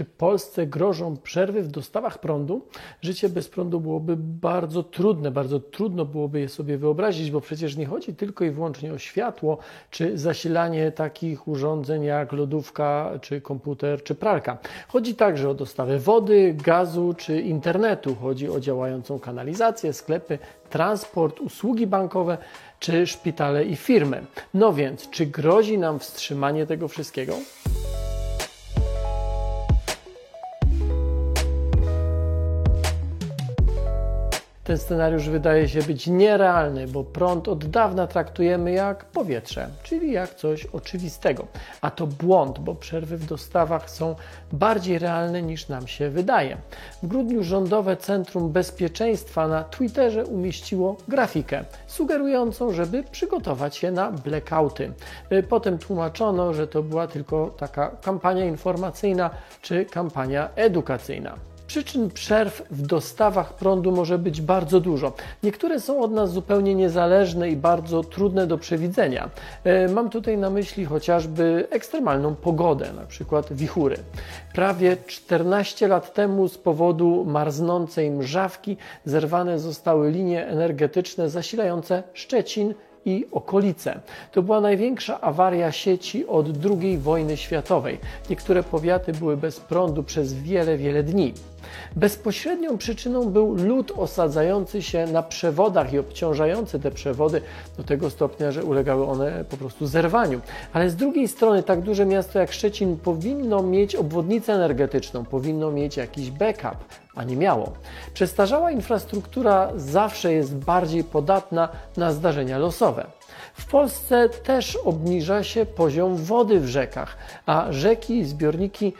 czy Polsce grożą przerwy w dostawach prądu, życie bez prądu byłoby bardzo trudne. Bardzo trudno byłoby je sobie wyobrazić, bo przecież nie chodzi tylko i wyłącznie o światło, czy zasilanie takich urządzeń jak lodówka, czy komputer, czy pralka. Chodzi także o dostawę wody, gazu, czy internetu. Chodzi o działającą kanalizację, sklepy, transport, usługi bankowe czy szpitale i firmy. No więc, czy grozi nam wstrzymanie tego wszystkiego? Ten scenariusz wydaje się być nierealny, bo prąd od dawna traktujemy jak powietrze, czyli jak coś oczywistego. A to błąd, bo przerwy w dostawach są bardziej realne niż nam się wydaje. W grudniu Rządowe Centrum Bezpieczeństwa na Twitterze umieściło grafikę sugerującą, żeby przygotować się na blackouty. Potem tłumaczono, że to była tylko taka kampania informacyjna czy kampania edukacyjna. Przyczyn przerw w dostawach prądu może być bardzo dużo. Niektóre są od nas zupełnie niezależne i bardzo trudne do przewidzenia. E, mam tutaj na myśli chociażby ekstremalną pogodę, na przykład wichury. Prawie 14 lat temu z powodu marznącej mrzawki zerwane zostały linie energetyczne zasilające Szczecin i okolice. To była największa awaria sieci od II wojny światowej. Niektóre powiaty były bez prądu przez wiele, wiele dni. Bezpośrednią przyczyną był lód osadzający się na przewodach i obciążający te przewody do tego stopnia, że ulegały one po prostu zerwaniu. Ale z drugiej strony tak duże miasto jak Szczecin powinno mieć obwodnicę energetyczną, powinno mieć jakiś backup, a nie miało. Przestarzała infrastruktura zawsze jest bardziej podatna na zdarzenia losowe. W Polsce też obniża się poziom wody w rzekach, a rzeki i zbiorniki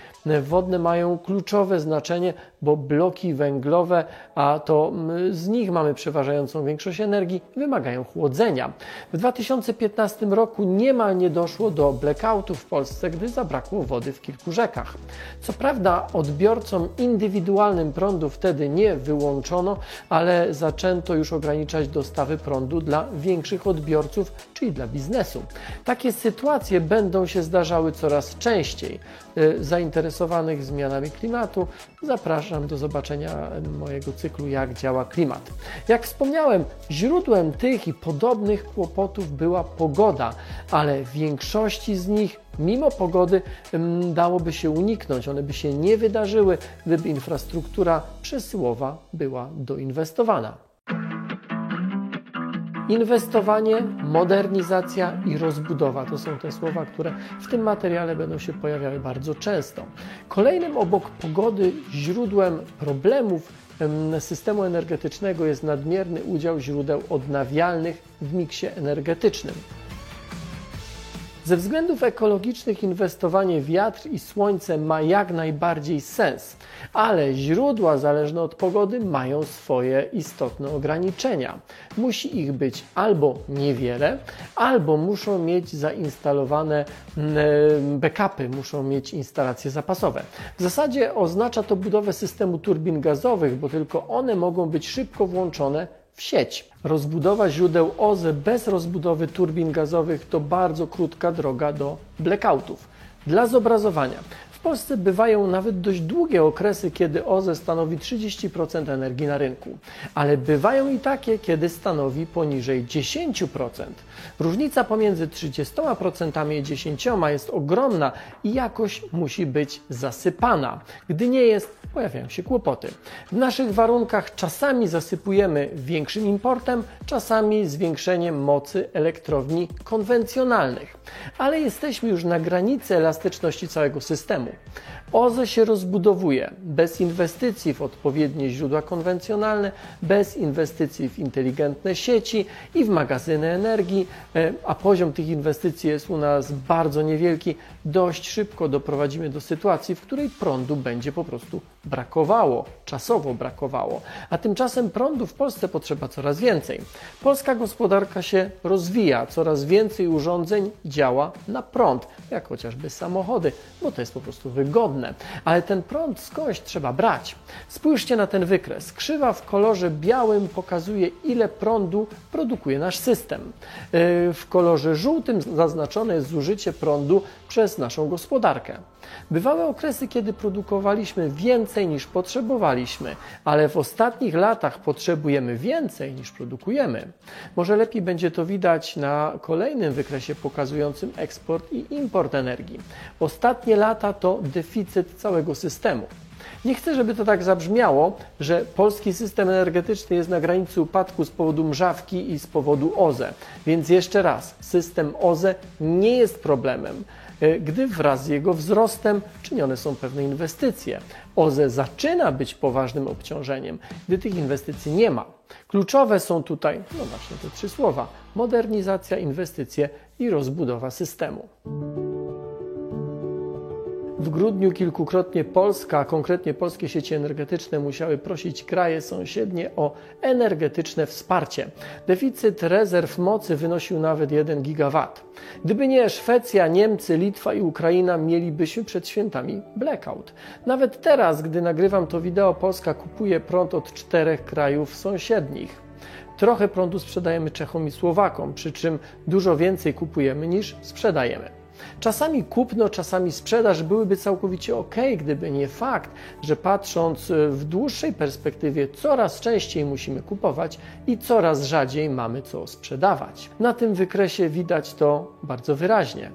wodne mają kluczowe znaczenie, bo bloki węglowe, a to z nich mamy przeważającą większość energii, wymagają chłodzenia. W 2015 roku niemal nie doszło do blackoutów w Polsce, gdy zabrakło wody w kilku rzekach. Co prawda odbiorcom indywidualnym prądu wtedy nie wyłączono, ale zaczęto już ograniczać dostawy prądu dla większych odbiorców, czyli dla biznesu. Takie sytuacje będą się zdarzały coraz częściej. Y, zainteresowanych zmianami klimatu zapraszam do zobaczenia mojego cyklu Jak działa klimat. Jak wspomniałem, źródłem tych i podobnych kłopotów była pogoda, ale w większości z nich mimo pogody dałoby się uniknąć. One by się nie wydarzyły, gdyby infrastruktura przesyłowa była doinwestowana. Inwestowanie, modernizacja i rozbudowa to są te słowa, które w tym materiale będą się pojawiały bardzo często. Kolejnym obok pogody źródłem problemów systemu energetycznego jest nadmierny udział źródeł odnawialnych w miksie energetycznym. Ze względów ekologicznych inwestowanie w wiatr i słońce ma jak najbardziej sens, ale źródła zależne od pogody mają swoje istotne ograniczenia. Musi ich być albo niewiele, albo muszą mieć zainstalowane backupy, muszą mieć instalacje zapasowe. W zasadzie oznacza to budowę systemu turbin gazowych, bo tylko one mogą być szybko włączone w sieć. Rozbudowa źródeł OZE bez rozbudowy turbin gazowych to bardzo krótka droga do blackoutów. Dla zobrazowania, w Polsce bywają nawet dość długie okresy, kiedy OZE stanowi 30% energii na rynku, ale bywają i takie, kiedy stanowi poniżej 10%. Różnica pomiędzy 30% i 10% jest ogromna i jakoś musi być zasypana. Gdy nie jest, pojawiają się kłopoty. W naszych warunkach czasami zasypujemy większym importem, czasami zwiększeniem mocy elektrowni konwencjonalnych, ale jesteśmy już na granicy elastyczności całego systemu. OZE się rozbudowuje bez inwestycji w odpowiednie źródła konwencjonalne, bez inwestycji w inteligentne sieci i w magazyny energii, e, a poziom tych inwestycji jest u nas bardzo niewielki. Dość szybko doprowadzimy do sytuacji, w której prądu będzie po prostu brakowało, czasowo brakowało, a tymczasem prądu w Polsce potrzeba coraz więcej. Polska gospodarka się rozwija, coraz więcej urządzeń działa na prąd, jak chociażby samochody, bo to jest po prostu wygodne. Ale ten prąd skądś trzeba brać. Spójrzcie na ten wykres. Krzywa w kolorze białym pokazuje, ile prądu produkuje nasz system. Yy, w kolorze żółtym zaznaczone jest zużycie prądu przez naszą gospodarkę. Bywały okresy, kiedy produkowaliśmy więcej niż potrzebowaliśmy, ale w ostatnich latach potrzebujemy więcej niż produkujemy. Może lepiej będzie to widać na kolejnym wykresie pokazującym eksport i import energii. Ostatnie lata to deficyt całego systemu. Nie chcę, żeby to tak zabrzmiało, że polski system energetyczny jest na granicy upadku z powodu mrzawki i z powodu OZE. Więc jeszcze raz, system OZE nie jest problemem, gdy wraz z jego wzrostem czynione są pewne inwestycje. OZE zaczyna być poważnym obciążeniem, gdy tych inwestycji nie ma. Kluczowe są tutaj, no właśnie te trzy słowa: modernizacja, inwestycje i rozbudowa systemu. W grudniu kilkukrotnie Polska, konkretnie polskie sieci energetyczne musiały prosić kraje sąsiednie o energetyczne wsparcie. Deficyt rezerw mocy wynosił nawet 1 gigawatt. Gdyby nie Szwecja, Niemcy, Litwa i Ukraina, mielibyśmy przed świętami blackout. Nawet teraz, gdy nagrywam to wideo, Polska kupuje prąd od czterech krajów sąsiednich. Trochę prądu sprzedajemy Czechom i Słowakom, przy czym dużo więcej kupujemy niż sprzedajemy. Czasami kupno, czasami sprzedaż byłyby całkowicie ok, gdyby nie fakt, że patrząc e, w dłuższej perspektywie coraz częściej musimy kupować i coraz rzadziej mamy co sprzedawać. Na tym wykresie widać to bardzo wyraźnie.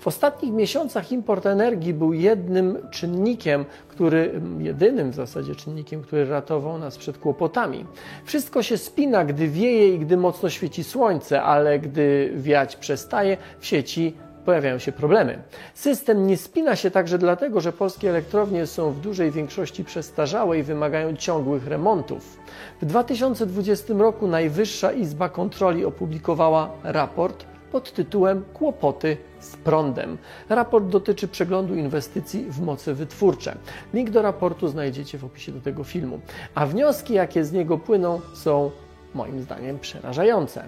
W ostatnich miesiącach import energii był jednym czynnikiem, który, jedynym w zasadzie czynnikiem, który ratował nas przed kłopotami. Wszystko się spina, gdy wieje i gdy mocno świeci słońce, ale gdy wiać przestaje, w sieci pojawiają się problemy. System nie spina się także dlatego, że polskie elektrownie są w dużej większości przestarzałe i wymagają ciągłych remontów. W 2020 roku Najwyższa Izba Kontroli opublikowała raport pod tytułem Kłopoty z prądem. Raport dotyczy przeglądu inwestycji w moce wytwórcze. Link do raportu znajdziecie w opisie do tego filmu. A wnioski, jakie z niego płyną, są moim zdaniem przerażające.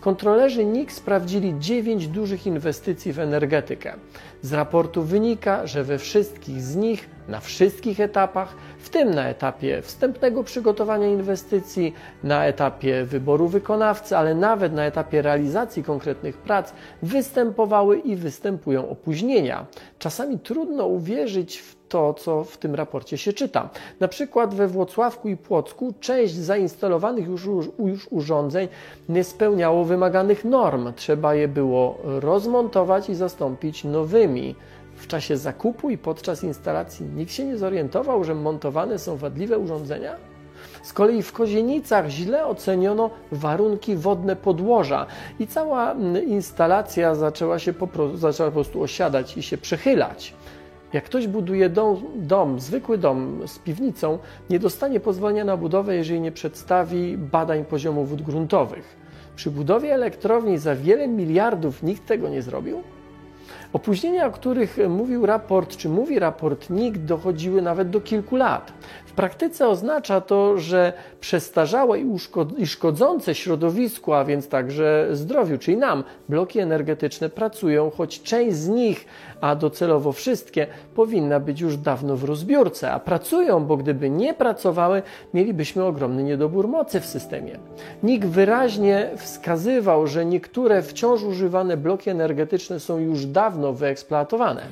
Kontrolerzy NIK sprawdzili 9 dużych inwestycji w energetykę. Z raportu wynika, że we wszystkich z nich, na wszystkich etapach, w tym na etapie wstępnego przygotowania inwestycji, na etapie wyboru wykonawcy, ale nawet na etapie realizacji konkretnych prac, występowały i występują opóźnienia. Czasami trudno uwierzyć w to, co w tym raporcie się czyta. Na przykład we Włocławku i Płocku część zainstalowanych już, już urządzeń nie spełniało wymaganych norm. Trzeba je było rozmontować i zastąpić nowymi. W czasie zakupu i podczas instalacji nikt się nie zorientował, że montowane są wadliwe urządzenia? Z kolei w Kozienicach źle oceniono warunki wodne podłoża i cała instalacja zaczęła się po prostu, zaczęła po prostu osiadać i się przechylać. Jak ktoś buduje dom, dom, zwykły dom z piwnicą, nie dostanie pozwolenia na budowę, jeżeli nie przedstawi badań poziomu wód gruntowych. Przy budowie elektrowni za wiele miliardów nikt tego nie zrobił? Opóźnienia, o których mówił raport, czy mówi raport NIK, dochodziły nawet do kilku lat. W praktyce oznacza to, że przestarzałe i szkodzące środowisku, a więc także zdrowiu, czyli nam, bloki energetyczne pracują, choć część z nich, a docelowo wszystkie, powinna być już dawno w rozbiórce, a pracują, bo gdyby nie pracowały, mielibyśmy ogromny niedobór mocy w systemie. NIK wyraźnie wskazywał, że niektóre wciąż używane bloki energetyczne są już dawno wyeksploatowane.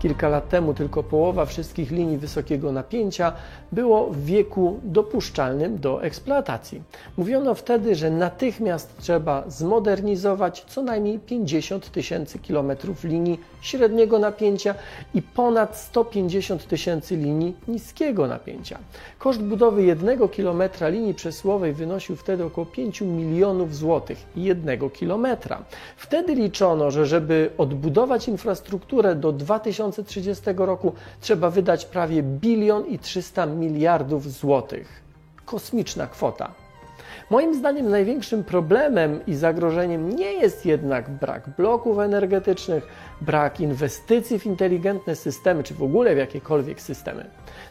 Kilka lat temu tylko połowa wszystkich linii wysokiego napięcia było w wieku dopuszczalnym do eksploatacji. Mówiono wtedy, że natychmiast trzeba zmodernizować co najmniej 50 tysięcy kilometrów linii średniego napięcia i ponad 150 tysięcy linii niskiego napięcia. Koszt budowy jednego kilometra linii przesyłowej wynosił wtedy około 5 milionów złotych jednego kilometra. Wtedy liczono, że żeby odbudować infrastrukturę do 2030 roku trzeba wydać prawie bilion i 300 miliardów złotych. Kosmiczna kwota. Moim zdaniem największym problemem i zagrożeniem nie jest jednak brak bloków energetycznych, brak inwestycji w inteligentne systemy, czy w ogóle w jakiekolwiek systemy.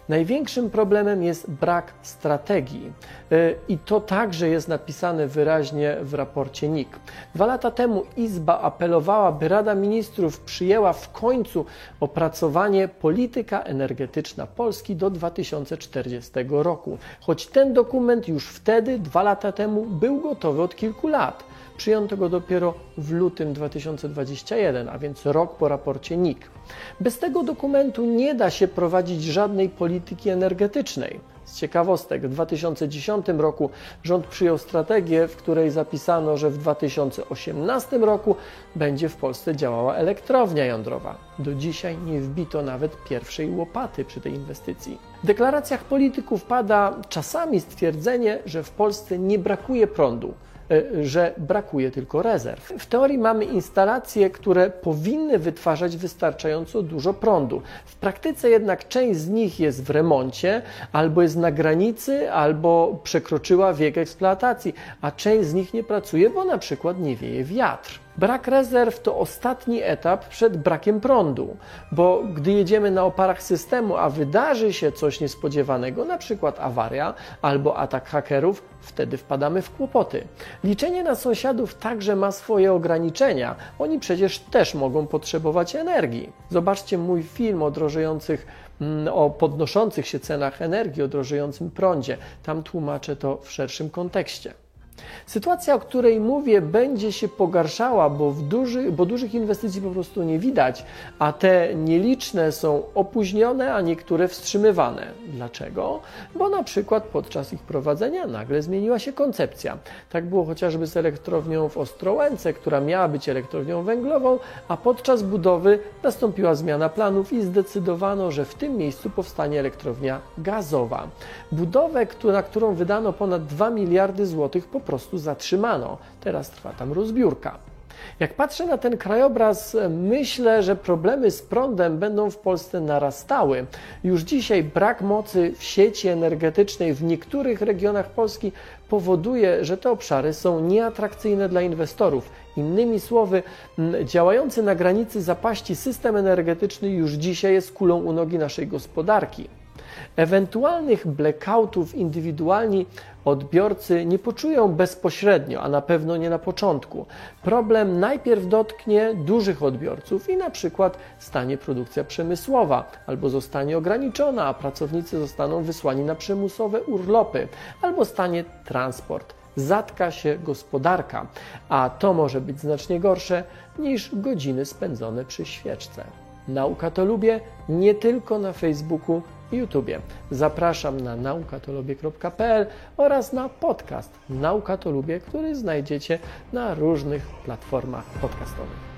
Największym problemem jest brak strategii y, i to także jest napisane wyraźnie w raporcie NIK. Dwa lata temu Izba apelowała, by Rada Ministrów przyjęła w końcu opracowanie polityka energetyczna Polski do 2040 roku. Choć ten dokument już wtedy, dwa lata temu, był gotowy od kilku lat. Przyjęto go dopiero w lutym 2021, a więc rok po raporcie NIK. Bez tego dokumentu nie da się prowadzić żadnej polityki energetycznej. Z ciekawostek, w 2010 roku rząd przyjął strategię, w której zapisano, że w 2018 roku będzie w Polsce działała elektrownia jądrowa. Do dzisiaj nie wbito nawet pierwszej łopaty przy tej inwestycji. W deklaracjach polityków pada czasami stwierdzenie, że w Polsce nie brakuje prądu. E, że brakuje tylko rezerw. W teorii mamy instalacje, które powinny wytwarzać wystarczająco dużo prądu. W praktyce jednak część z nich jest w remoncie, albo jest na granicy, albo przekroczyła wiek eksploatacji, a część z nich nie pracuje, bo na przykład nie wieje wiatr. Brak rezerw to ostatni etap przed brakiem prądu, bo gdy jedziemy na oparach systemu, a wydarzy się coś niespodziewanego, na przykład awaria albo atak hakerów, wtedy wpadamy w kłopoty. Liczenie na sąsiadów także ma swoje ograniczenia. Oni przecież też mogą potrzebować energii. Zobaczcie mój film o drożejących mm, o podnoszących się cenach energii, o drożejącym prądzie. Tam tłumaczę to w szerszym kontekście. Sytuacja, o której mówię, będzie się pogarszała, bo, duży, bo dużych inwestycji po prostu nie widać, a te nieliczne są opóźnione, a niektóre wstrzymywane. Dlaczego? Bo na przykład podczas ich prowadzenia nagle zmieniła się koncepcja. Tak było chociażby z elektrownią w Ostrołęce, która miała być elektrownią węglową, a podczas budowy nastąpiła zmiana planów i zdecydowano, że w tym miejscu powstanie elektrownia gazowa. Budowę, na którą wydano ponad 2 miliardy złotych po prostu zatrzymano. Teraz trwa tam rozbiórka. Jak patrzę na ten krajobraz, myślę, że problemy z prądem będą w Polsce narastały. Już dzisiaj brak mocy w sieci energetycznej w niektórych regionach Polski powoduje, że te obszary są nieatrakcyjne dla inwestorów. Innymi słowy, działający na granicy zapaści system energetyczny już dzisiaj jest kulą u nogi naszej gospodarki. Ewentualnych blackoutów indywidualni odbiorcy nie poczują bezpośrednio, a na pewno nie na początku. Problem najpierw dotknie dużych odbiorców i na przykład stanie produkcja przemysłowa albo zostanie ograniczona, a pracownicy zostaną wysłani na przymusowe urlopy albo stanie transport zatka się gospodarka, a to może być znacznie gorsze niż godziny spędzone przy świeczce. Nauka to lubię nie tylko na Facebooku YouTubie. Zapraszam na naukatolubie.pl oraz na podcast Nauka to lubię, który znajdziecie na różnych platformach podcastowych.